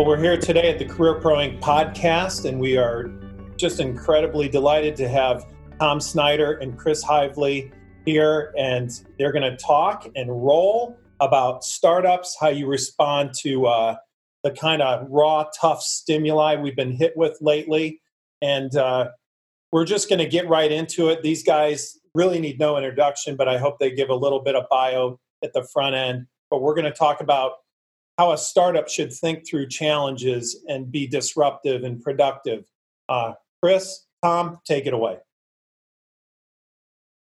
Well, we're here today at the Career Pro Inc. podcast, and we are just incredibly delighted to have Tom Snyder and Chris Heivly here, and they're going to talk and roll about startups, how you respond to uh, the kind of raw, tough stimuli we've been hit with lately. And uh, we're just going to get right into it. These guys really need no introduction, but I hope they give a little bit of bio at the front end. But we're going to talk about how a startup should think through challenges and be disruptive and productive. Uh, Chris, Tom, take it away.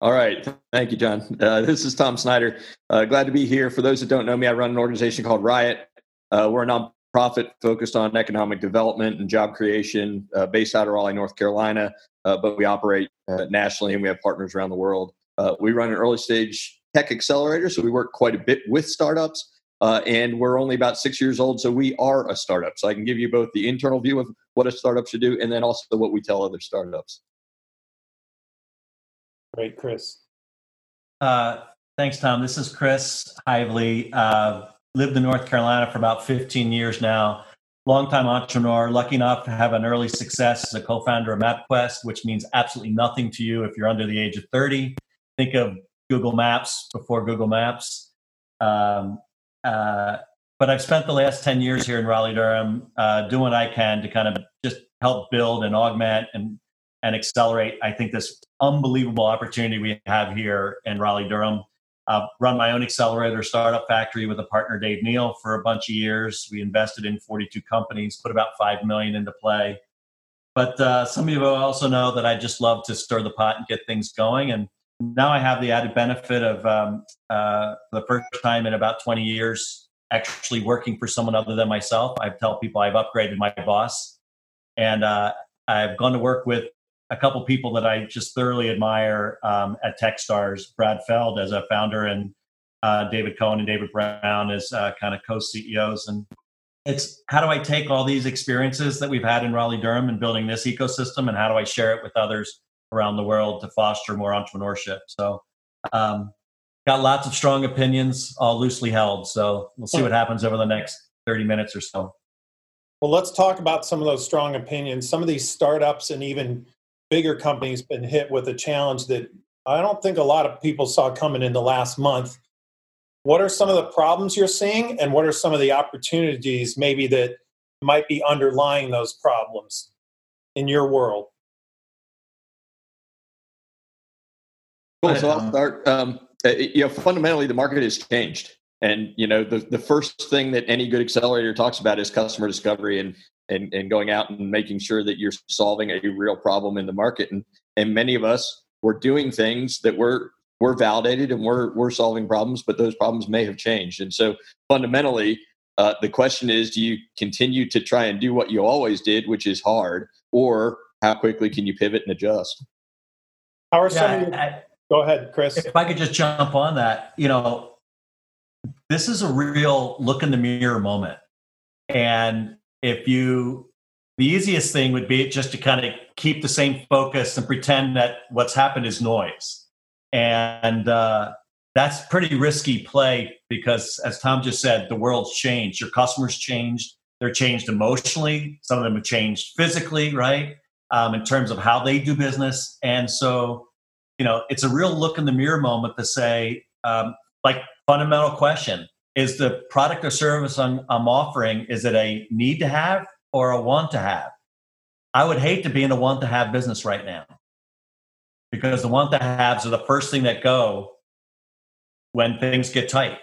All right. Thank you, John. Uh, this is Tom Snyder. Uh, glad to be here. For those that don't know me, I run an organization called Riot. Uh, we're a nonprofit focused on economic development and job creation uh, based out of Raleigh, North Carolina, uh, but we operate nationally and we have partners around the world. we run an early stage tech accelerator, so we work quite a bit with startups. And we're only about six years old, so we are a startup. So I can give you both the internal view of what a startup should do and then also what we tell other startups. Great, Chris. Uh, thanks, Tom. This is Chris Heivly. Uh, lived in North Carolina for about 15 years now. Longtime entrepreneur, lucky enough to have an early success as a co-founder of MapQuest, which means absolutely nothing to you if you're under the age of 30. Think of Google Maps before Google Maps. Um, uh, but I've spent the last 10 years here in Raleigh, Durham, uh, doing what I can to kind of just help build and augment and and accelerate, I think, this unbelievable opportunity we have here in Raleigh, Durham. I've run my own accelerator startup factory with a partner, Dave Neal, for a bunch of years. We invested in 42 companies, put about 5 million into play. But uh, some of you also know that I just love to stir the pot and get things going. And now I have the added benefit of um, uh, the first time in about 20 years actually working for someone other than myself. I tell people I've upgraded my boss. And uh, I've gone to work with a couple people that I just thoroughly admire um, at TechStars, Brad Feld as a founder and uh, David Cohen and David Brown as uh, kind of co-CEOs. And it's how do I take all these experiences that we've had in Raleigh Durham and building this ecosystem, and how do I share it with others around the world to foster more entrepreneurship? So, um, got lots of strong opinions, all loosely held. So we'll see what happens over the next 30 minutes or so. Well, let's talk about some of those strong opinions. Some of these startups and even bigger companies been hit with a challenge that I don't think a lot of people saw coming in the last month. What are some of the problems you're seeing, and what are some of the opportunities maybe that might be underlying those problems in your world? Cool. So I'll start. Um, uh, you know, fundamentally, the market has changed, and you know, the the first thing that any good accelerator talks about is customer discovery, and and, and going out and making sure that you're solving a real problem in the market. And, and many of us were doing things that were were validated and we're, we're solving problems, but those problems may have changed. And so fundamentally, uh, the question is do you continue to try and do what you always did, which is hard, or how quickly can you pivot and adjust? How are some yeah, I, go ahead, Chris. If I could just jump on that, you know, this is a real look in the mirror moment. And if you the easiest thing would be just to kind of keep the same focus and pretend that what's happened is noise. And uh, that's pretty risky play because as tom just said the world's changed. Your customers changed. They're changed emotionally. Some of them have changed physically right? Um, in terms of how they do business. And so you know it's a real look in the mirror moment to say um, like fundamental question is the product or service I'm, I'm offering is it a need to have or a want to have? I would hate to be in a want to have business right now. Because the want to haves are the first thing that go when things get tight.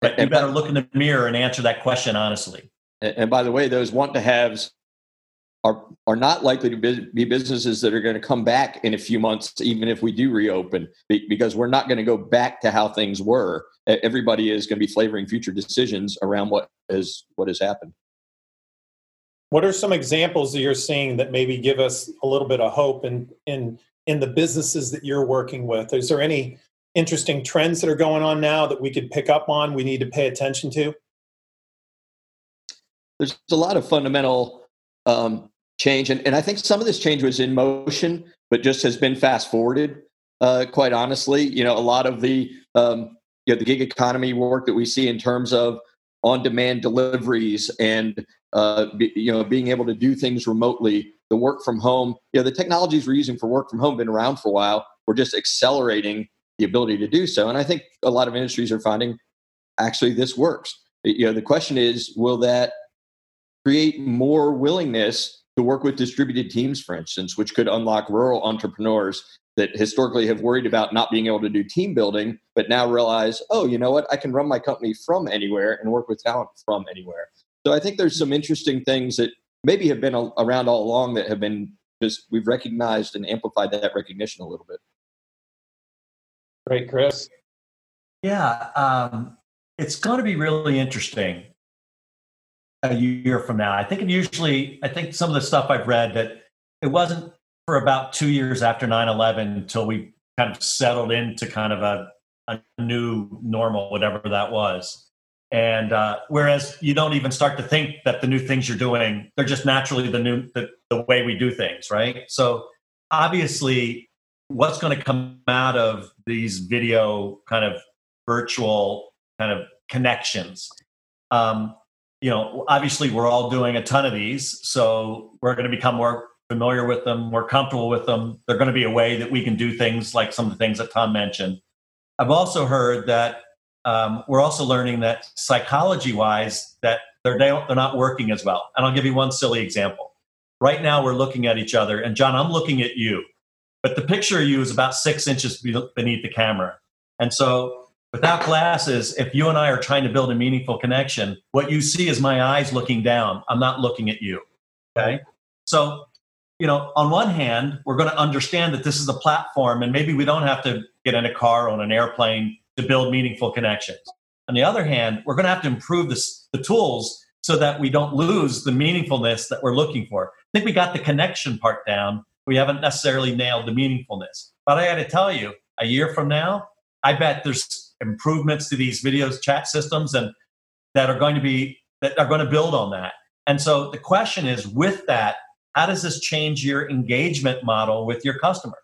But you better look in the mirror and answer that question honestly. And by the way those want to haves are are not likely to be businesses that are going to come back in a few months even if we do reopen because we're not going to go back to how things were. Everybody is going to be flavoring future decisions around what is what has happened. What are some examples that you're seeing that maybe give us a little bit of hope in in in the businesses that you're working with? Is there any interesting trends that are going on now that we could pick up on we need to pay attention to? There's a lot of fundamental um, change. And, and I think some of this change was in motion, but just has been fast forwarded. Uh, quite honestly, you know, a lot of the um, you know the gig economy work that we see in terms of on-demand deliveries and uh, be, you know being able to do things remotely. The work from home, you know, the technologies we're using for work from home been around for a while. We're just accelerating the ability to do so, and I think a lot of industries are finding actually this works. You know, the question is, will that create more willingness to work with distributed teams, for instance, which could unlock rural entrepreneurs that historically have worried about not being able to do team building, but now realize, oh, you know what? I can run my company from anywhere and work with talent from anywhere. So I think there's some interesting things that maybe have been around all along that have been just we've recognized and amplified that recognition a little bit. Great, Chris. Yeah, um, it's going to be really interesting a year from now. I think it usually, I think some of the stuff I've read that it wasn't for about two years after 9 11 until we kind of settled into kind of a, a new normal, whatever that was. And uh, whereas you don't even start to think that the new things you're doing, they're just naturally the new, the, the way we do things, right? So obviously, what's going to come out of these video kind of virtual kind of connections um, you know, obviously we're all doing a ton of these, so we're going to become more familiar with them, more comfortable with them. They're going to be a way that we can do things like some of the things that Tom mentioned. I've also heard that um, we're also learning that psychology-wise that they're they're not working as well. And I'll give you one silly example. Right now we're looking at each other, and John, I'm looking at you, but the picture of you is about six inches beneath the camera, and so Without glasses, if you and I are trying to build a meaningful connection, what you see is my eyes looking down. I'm not looking at you. Okay. So, you know, on one hand, we're going to understand that this is a platform and maybe we don't have to get in a car or on an airplane to build meaningful connections. On the other hand, we're going to have to improve this, the tools so that we don't lose the meaningfulness that we're looking for. I think we got the connection part down. We haven't necessarily nailed the meaningfulness. But I got to tell you, a year from now, I bet there's improvements to these videos chat systems and that are going to be that are going to build on that. And so the question is with that, how does this change your engagement model with your customer?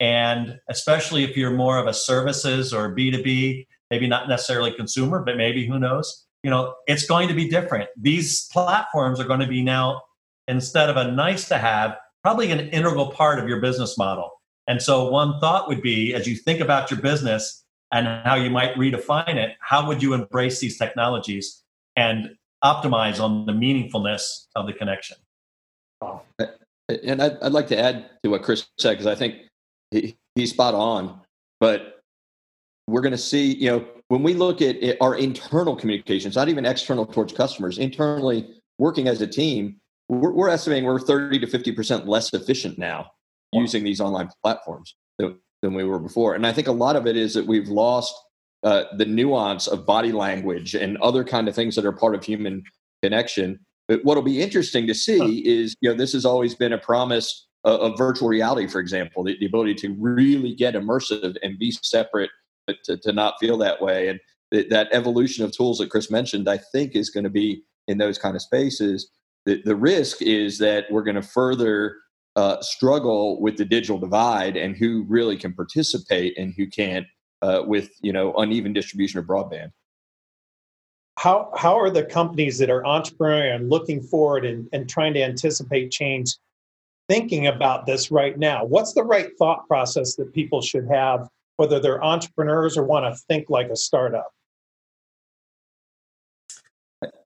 And especially if you're more of a services or B2B, maybe not necessarily consumer, but maybe who knows, you know, it's going to be different. These platforms are going to be now, instead of a nice to have, probably an integral part of your business model. And so one thought would be as you think about your business, and how you might redefine it, how would you embrace these technologies and optimize on the meaningfulness of the connection? And I'd, I'd like to add to what Chris said because I think he, he's spot on. But we're going to see, you know, when we look at it, our internal communications, not even external towards customers, internally working as a team, we're, we're estimating we're 30 to 50% less efficient now wow. using these online platforms than we were before. And I think a lot of it is that we've lost uh, the nuance of body language and other kind of things that are part of human connection. But what'll be interesting to see is, you know, this has always been a promise of, of virtual reality, for example, the, the, ability to really get immersive and be separate, but to, to not feel that way. And th- that evolution of tools that Chris mentioned, I think, is going to be in those kind of spaces. The, the risk is that we're going to further uh, struggle with the digital divide and who really can participate and who can't uh, with you know uneven distribution of broadband. How how are the companies that are entrepreneurial and looking forward and, and trying to anticipate change thinking about this right now? What's the right thought process that people should have, whether they're entrepreneurs or want to think like a startup?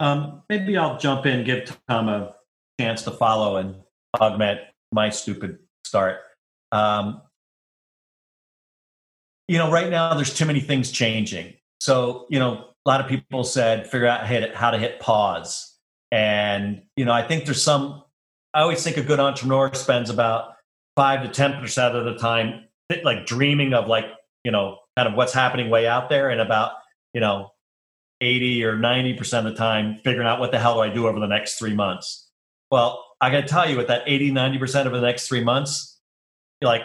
Um, maybe I'll jump in, give Tom a chance to follow and augment my stupid start. Um, you know, right now there's too many things changing. So, you know, a lot of people said figure out how to hit pause. And, you know, I think there's some, I always think a good entrepreneur spends about five to 10% of the time like dreaming of like, you know, kind of what's happening way out there and about, you know, 80 or 90% of the time figuring out what the hell do I do over the next three months. Well, I got to tell you, with that 80, 90% of the next three months, like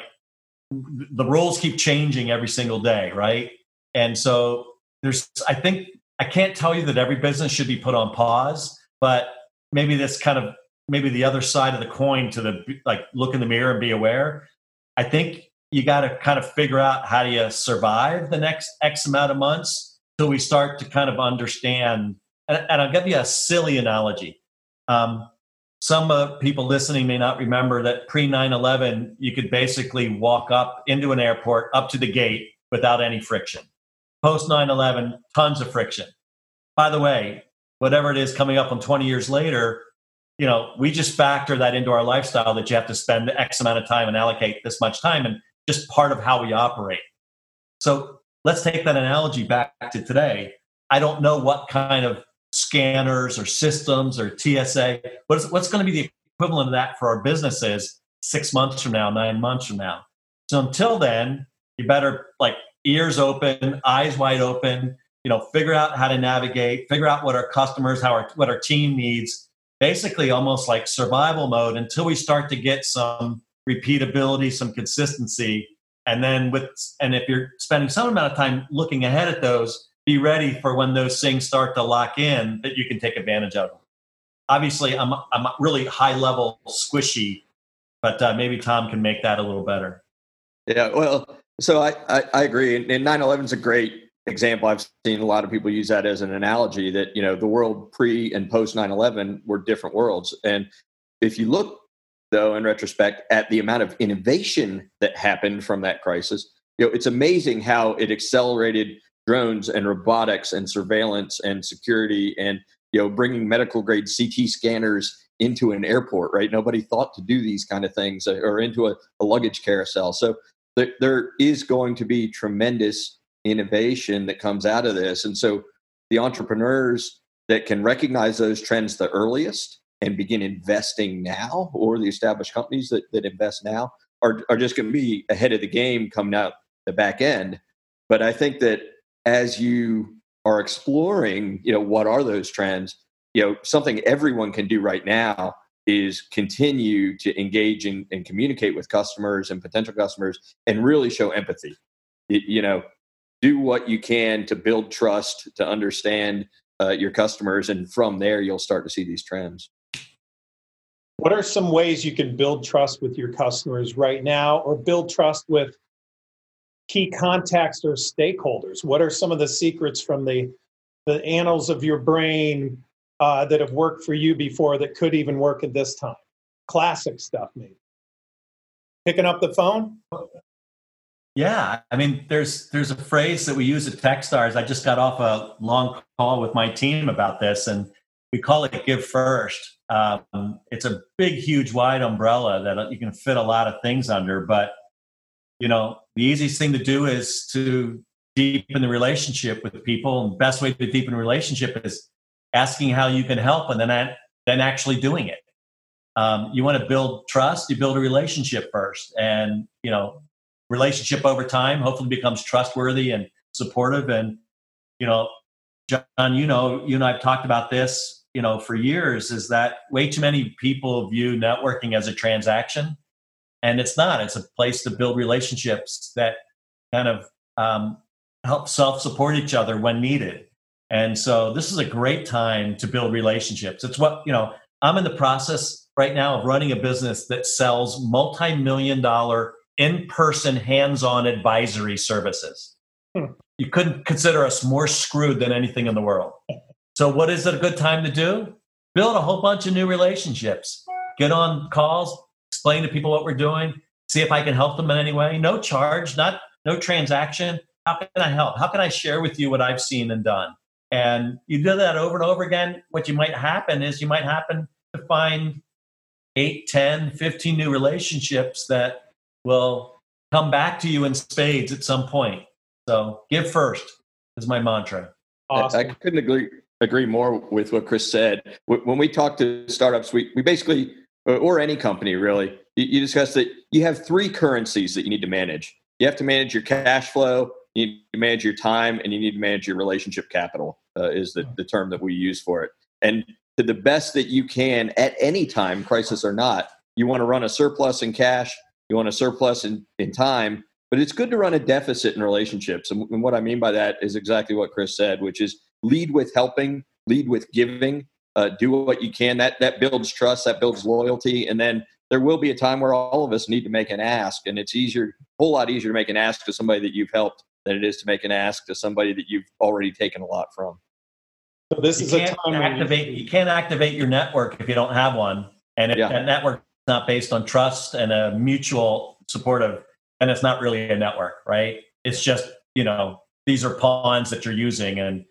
the rules keep changing every single day, right? And so there's, I think, I can't tell you that every business should be put on pause, but maybe this kind of, maybe the other side of the coin to the, like, look in the mirror and be aware. I think you got to kind of figure out how do you survive the next X amount of months till we start to kind of understand and, and I'll give you a silly analogy. Um, some uh, people listening may not remember that pre 9 11, you could basically walk up into an airport, up to the gate without any friction. Post 9 11, tons of friction. By the way, whatever it is coming up on 20 years later, you know, we just factor that into our lifestyle that you have to spend X amount of time and allocate this much time and just part of how we operate. So let's take that analogy back to today. I don't know what kind of scanners or systems or TSA, what's, what's going to be the equivalent of that for our businesses six months from now, nine months from now. So until then, you better like ears open, eyes wide open, you know, figure out how to navigate, figure out what our customers, how our, what our team needs, basically almost like survival mode until we start to get some repeatability, some consistency. And then with, and if you're spending some amount of time looking ahead at those, be ready for when those things start to lock in that you can take advantage of. Obviously, I'm, I'm really high level squishy, but uh, maybe Tom can make that a little better. Yeah, well, so I, I, I agree. And 9 11 is a great example. I've seen a lot of people use that as an analogy that, you know, the world pre and post 9 11 were different worlds. And if you look, though, in retrospect, at the amount of innovation that happened from that crisis, you know, it's amazing how it accelerated drones and robotics and surveillance and security and you know bringing medical grade CT scanners into an airport. Right? Nobody thought to do these kind of things uh, or into a, a luggage carousel. So there, there is going to be tremendous innovation that comes out of this, and so the entrepreneurs that can recognize those trends the earliest and begin investing now, or the established companies that, that invest now, are, are just going to be ahead of the game coming out the back end. But I think that as you are exploring, you know, what are those trends? You know, something everyone can do right now is continue to engage and, and communicate with customers and potential customers and really show empathy. You, you know, do what you can to build trust, to understand uh, your customers, and from there you'll start to see these trends. What are some ways you can build trust with your customers right now, or build trust with key contacts or stakeholders? What are some of the secrets from the the annals of your brain uh, that have worked for you before that could even work at this time? Classic stuff, maybe. Picking up the phone. Yeah, I mean, there's there's a phrase that we use at TechStars. I just got off a long call with my team about this, and we call it "Give First." Um, it's a big, huge, wide umbrella that you can fit a lot of things under, but you know, the easiest thing to do is to deepen the relationship with people. And the best way to deepen a relationship is asking how you can help and then, then actually doing it. Um, you want to build trust, you build a relationship first. And, you know, relationship over time hopefully becomes trustworthy and supportive. And, you know, John, you know, you and I have talked about this, you know, for years is that way too many people view networking as a transaction and it's not. It's a place to build relationships that kind of um, help self-support each other when needed. And so this is a great time to build relationships. It's what you know i'm in the process right now of running a business that sells multi-million dollar in-person hands-on advisory services. Hmm. you couldn't consider us more screwed than anything in the world. So what is it a good time to do? Build a whole bunch of new relationships. Get on calls explain to people what we're doing, see if I can help them in any way. No charge, not no transaction. How can I help? How can I share with you what I've seen and done? And you do that over and over again. What you might happen is you might happen to find 8, 10, 15 new relationships that will come back to you in spades at some point. So give first is my mantra. Awesome. I, I couldn't agree agree more with what Chris said. When we talk to startups, we, we basically or any company really, you discuss that you have three currencies that you need to manage. You have to manage your cash flow, you need to manage your time, and you need to manage your relationship capital, uh, is the, the term that we use for it. And to the best that you can at any time, crisis or not, you want to run a surplus in cash, you want a surplus in, in time, but it's good to run a deficit in relationships. And, and what I mean by that is exactly what Chris said, which is lead with helping, lead with giving, uh, do what you can. That that builds trust, that builds loyalty, and then there will be a time where all of us need to make an ask, and it's easier, a whole lot easier to make an ask to somebody that you've helped than it is to make an ask to somebody that you've already taken a lot from. So this you is a time activate. You, you, can't activate your network if you don't have one, and if yeah. that network is not based on trust and a mutual supportive, then it's not really a network, right? It's just you know these are pawns that you're using, and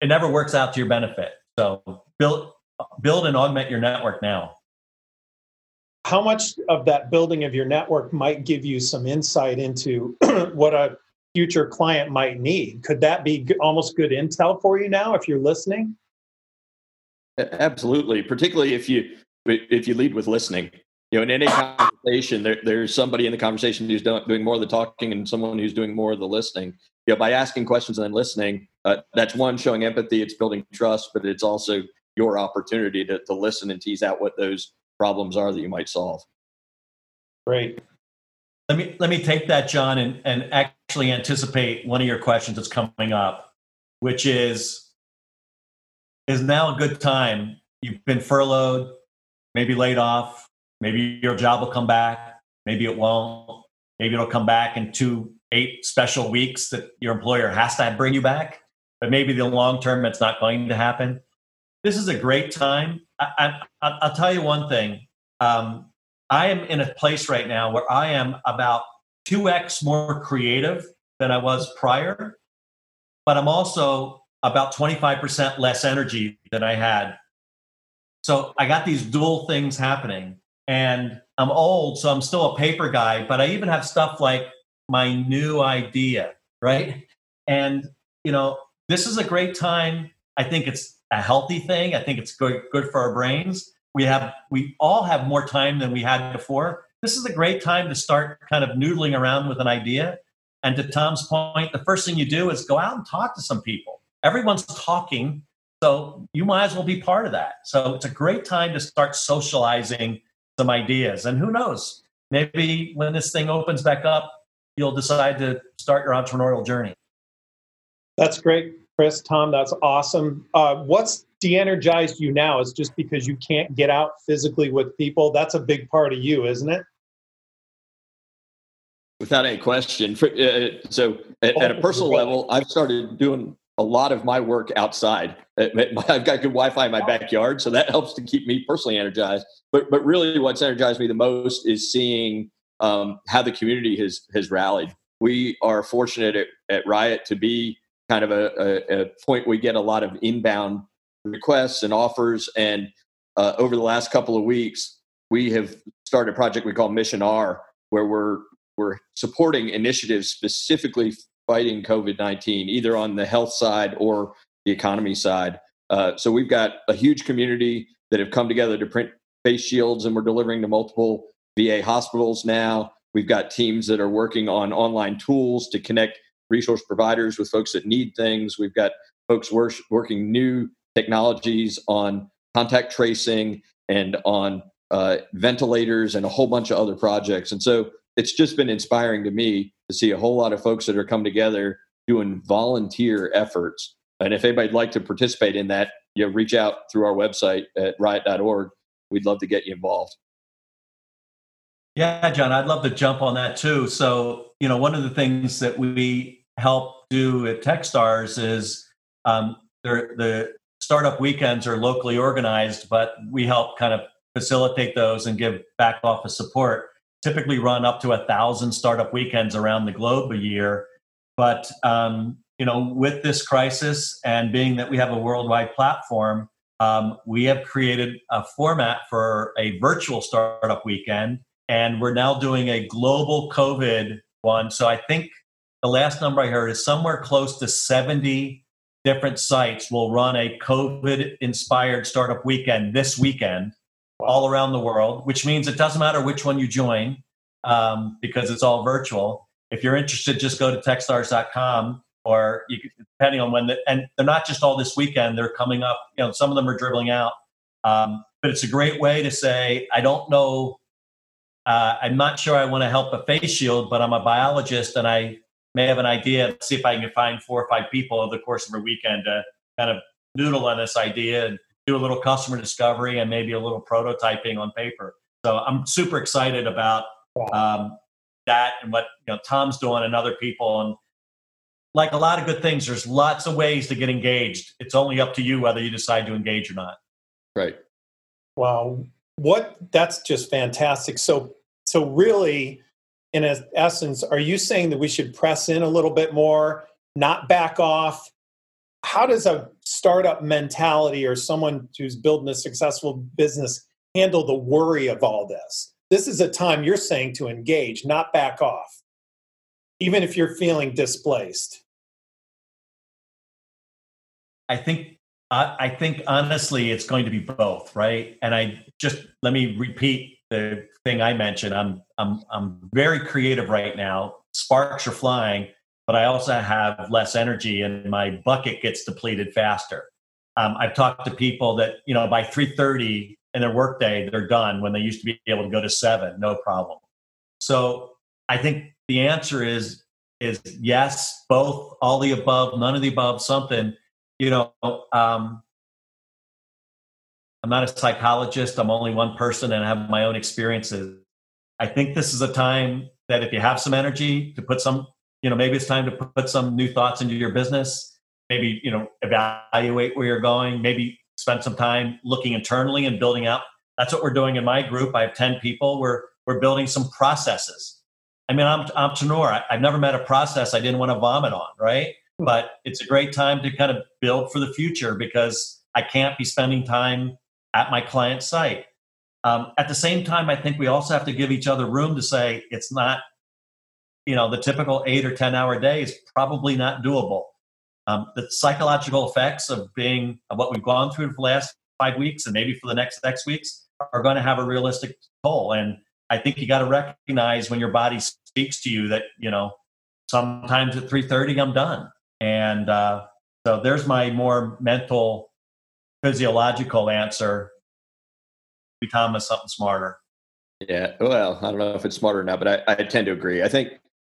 it never works out to your benefit. So build build and augment your network now. How much of that building of your network might give you some insight into what a future client might need. Could that be almost good intel for you now if you're listening? Absolutely, particularly if you if you lead with listening. You know, in any conversation, there, there's somebody in the conversation who's doing more of the talking and someone who's doing more of the listening. You know, by asking questions and then listening, uh, that's one showing empathy. It's building trust, but it's also your opportunity to, to listen and tease out what those problems are that you might solve. Great. Let me let me take that, John, and, and actually anticipate one of your questions that's coming up, which is is now a good time? You've been furloughed, maybe laid off, maybe your job will come back, maybe it won't, maybe it'll come back in two eight special weeks that your employer has to bring you back, but maybe the long term it's not going to happen. This is a great time. I, will tell you one thing. Um, I am in a place right now where I am about 2x more creative than I was prior, but I'm also about 25% less energy than I had. So I got these dual things happening. And I'm old, so I'm still a paper guy, but I even have stuff like my new idea, right? And, you know, this is a great time. I think it's a healthy thing. I think it's good, good for our brains. We have we all have more time than we had before. This is a great time to start kind of noodling around with an idea. And to tom's point the first thing you do is go out and talk to some people. Everyone's talking so you might as well be part of that. So it's a great time to start socializing some ideas. And who knows? Maybe when this thing opens back up you'll decide to start your entrepreneurial journey that's great chris tom that's awesome. Uh, what's de-energized you now? Is just because you can't get out physically with people? That's a big part of you isn't it? Without any question. Uh, so at, at, a personal level i've started doing a lot of my work outside. Uh, i've got good wi-fi in my backyard so that helps to keep me personally energized. But but really what's energized me the most is seeing um, how the community has has rallied. We are fortunate at, at riot to be kind of a, a, a point we get a lot of inbound requests and offers. And uh, over the last couple of weeks, we have started a project we call Mission R, where we're we're supporting initiatives specifically fighting COVID nineteen, either on the health side or the economy side. Uh, so we've got a huge community that have come together to print face shields, and we're delivering to multiple VA hospitals now. We've got teams that are working on online tools to connect resource providers with folks that need things. We've got folks working new technologies on contact tracing and on uh, ventilators and a whole bunch of other projects. And so it's just been inspiring to me to see a whole lot of folks that are come together doing volunteer efforts. And if anybody'd like to participate in that, you know, reach out through our website at riot.org. We'd love to get you involved. Yeah, John, I'd love to jump on that too. So, you know, one of the things that we help do at Techstars is um, the startup weekends are locally organized, but we help kind of facilitate those and give back office support. Typically, run up to a thousand startup weekends around the globe a year. But um, you know, with this crisis and being that we have a worldwide platform, um, we have created a format for a virtual startup weekend, and we're now doing a global COVID one. So I think the last number I heard is somewhere close to 70 different sites will run a COVID inspired startup weekend this weekend all around the world, which means it doesn't matter which one you join um, because it's all virtual. If you're interested, just go to techstars.com or you, depending on when, the, and they're not just all this weekend, they're coming up, you know, some of them are dribbling out. Um, but it's a great way to say, I don't know, uh, I'm not sure I want to help a face shield, but I'm a biologist and I may have an idea, see if I can find four or five people over the course of a weekend to kind of noodle on this idea and do a little customer discovery and maybe a little prototyping on paper. So I'm super excited about um, that and what you know Tom's doing and other people. And like a lot of good things, there's lots of ways to get engaged. It's only up to you whether you decide to engage or not. Right. Wow. What that's just fantastic. So so really in essence, are you saying that we should press in a little bit more, not back off? How does a startup mentality or someone who's building a successful business handle the worry of all this? This is a time you're saying to engage, not back off, even if you're feeling displaced. I think I, think honestly it's going to be both, right? And I just let me repeat the thing I mentioned. I'm I'm I'm very creative right now. Sparks are flying, but I also have less energy, and my bucket gets depleted faster. Um, I've talked to people that you know by three thirty in their workday they're done when they used to be able to go to seven, no problem. So I think the answer is is yes, both, all the above, none of the above, something. You know, um, I'm not a psychologist. I'm only one person and I have my own experiences. I think this is a time that if you have some energy to put some, you know, maybe it's time to put some new thoughts into your business. Maybe, you know, evaluate where you're going. Maybe spend some time looking internally and building out. That's what we're doing in my group. I have 10 people. We're, we're building some processes. I mean, I'm, entrepreneur. I, I've never met a process I didn't want to vomit on, right? But it's a great time to kind of build for the future because I can't be spending time at my client site. Um, at the same time, I think we also have to give each other room to say it's not, you know, the typical eight or 10 hour day is probably not doable. Um, the psychological effects of being of what we've gone through for the last five weeks and maybe for the next next weeks are going to have a realistic toll. And I think you got to recognize when your body speaks to you that, you know, sometimes at 3.30 I'm done. And uh, so there's my more mental physiological answer become a something smarter. Yeah, well, I don't know if it's smarter now, but I, I tend to agree. I think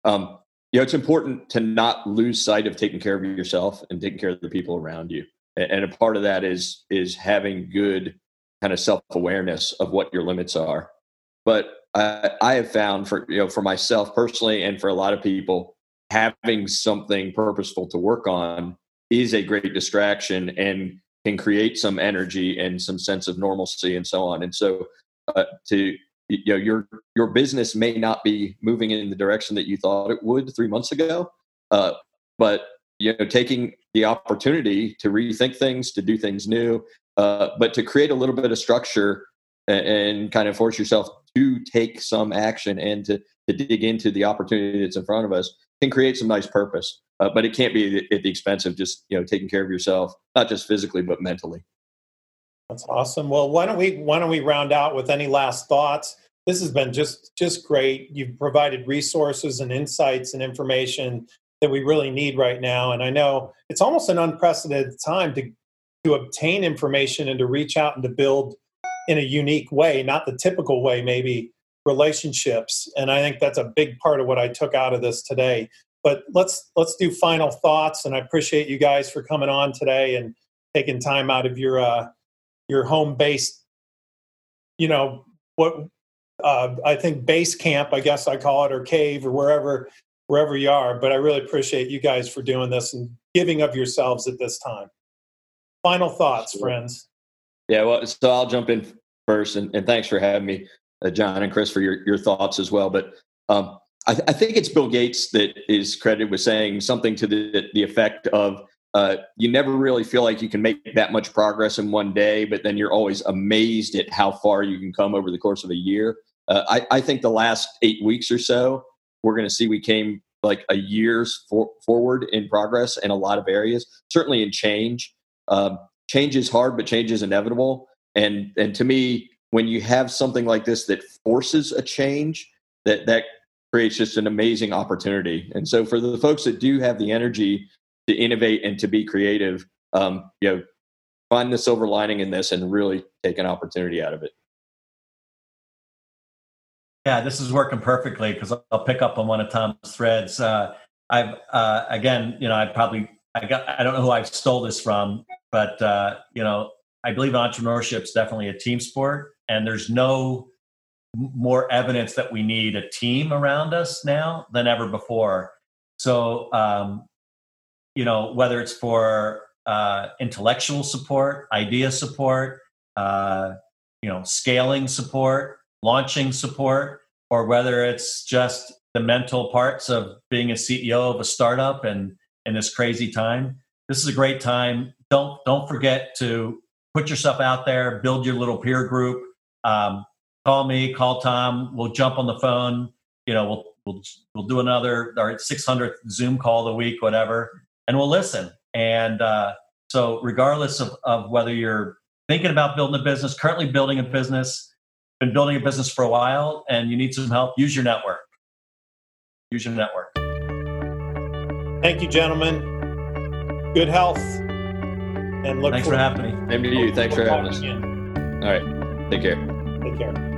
um, you know it's important to not lose sight of taking care of yourself and taking care of the people around you. And, and a part of that is is having good kind of self awareness of what your limits are. But I, I have found for you know for myself personally and for a lot of people, having something purposeful to work on is a great distraction and can create some energy and some sense of normalcy and so on. And so, uh, to you know, your your business may not be moving in the direction that you thought it would three months ago, uh, but you know, taking the opportunity to rethink things, to do things new, uh, but to create a little bit of structure and, and, kind of force yourself to take some action and to to dig into the opportunity that's in front of us can create some nice purpose uh, but it can't be at the expense of just you know taking care of yourself, not just physically but mentally. That's awesome. Well, why don't we why don't we round out with any last thoughts? This has been just just great. You've provided resources and insights and information that we really need right now. And I know it's almost an unprecedented time to to obtain information and to reach out and to build in a unique way, not the typical way, maybe relationships. And I think that's a big part of what I took out of this today. But let's let's do final thoughts and i appreciate you guys for coming on today and taking time out of your uh your home base you know what uh i think base camp i guess i call it or cave or wherever wherever you are. But i really appreciate you guys for doing this and giving of yourselves at this time. Final thoughts friends. Yeah well so i'll jump in first and, and thanks for having me john and chris for your, your thoughts as well but um I, th- I, think it's Bill Gates that is credited with saying something to the, the effect of uh, you never really feel like you can make that much progress in one day, but then you're always amazed at how far you can come over the course of a year. Uh, I, I, think the last eight weeks or so, we're going to see we came like a year's for, forward in progress in a lot of areas, certainly in change. Um, change is hard, but change is inevitable. And, and to me, when you have something like this that forces a change, that, that creates just an amazing opportunity. And so for the folks that do have the energy to innovate and to be creative, um, you know, find the silver lining in this and really take an opportunity out of it. Yeah, this is working perfectly because I'll pick up on one of Tom's threads. Uh, I've uh, again, you know, I probably I got I don't know who I stole this from, but uh, you know, I believe entrepreneurship is definitely a team sport, and there's no more evidence that we need a team around us now than ever before. So, um, you know, whether it's for uh, intellectual support, idea support, uh, you know, scaling support, launching support, or whether it's just the mental parts of being a CEO of a startup and in this crazy time. This is a great time. Don't don't forget to put yourself out there, build your little peer group. Um, call me, call Tom. We'll jump on the phone. You know, we'll we'll we'll do another our 600th Zoom call the week, whatever, and we'll listen. And uh, so, regardless of, of whether you're thinking about building a business, currently building a business, been building a business for a while, and you need some help, use your network. Use your network. Thank you, gentlemen. Good health. And look Thanks for having me. Same to you. Thanks for having us. Again. All right. Take care. Take care.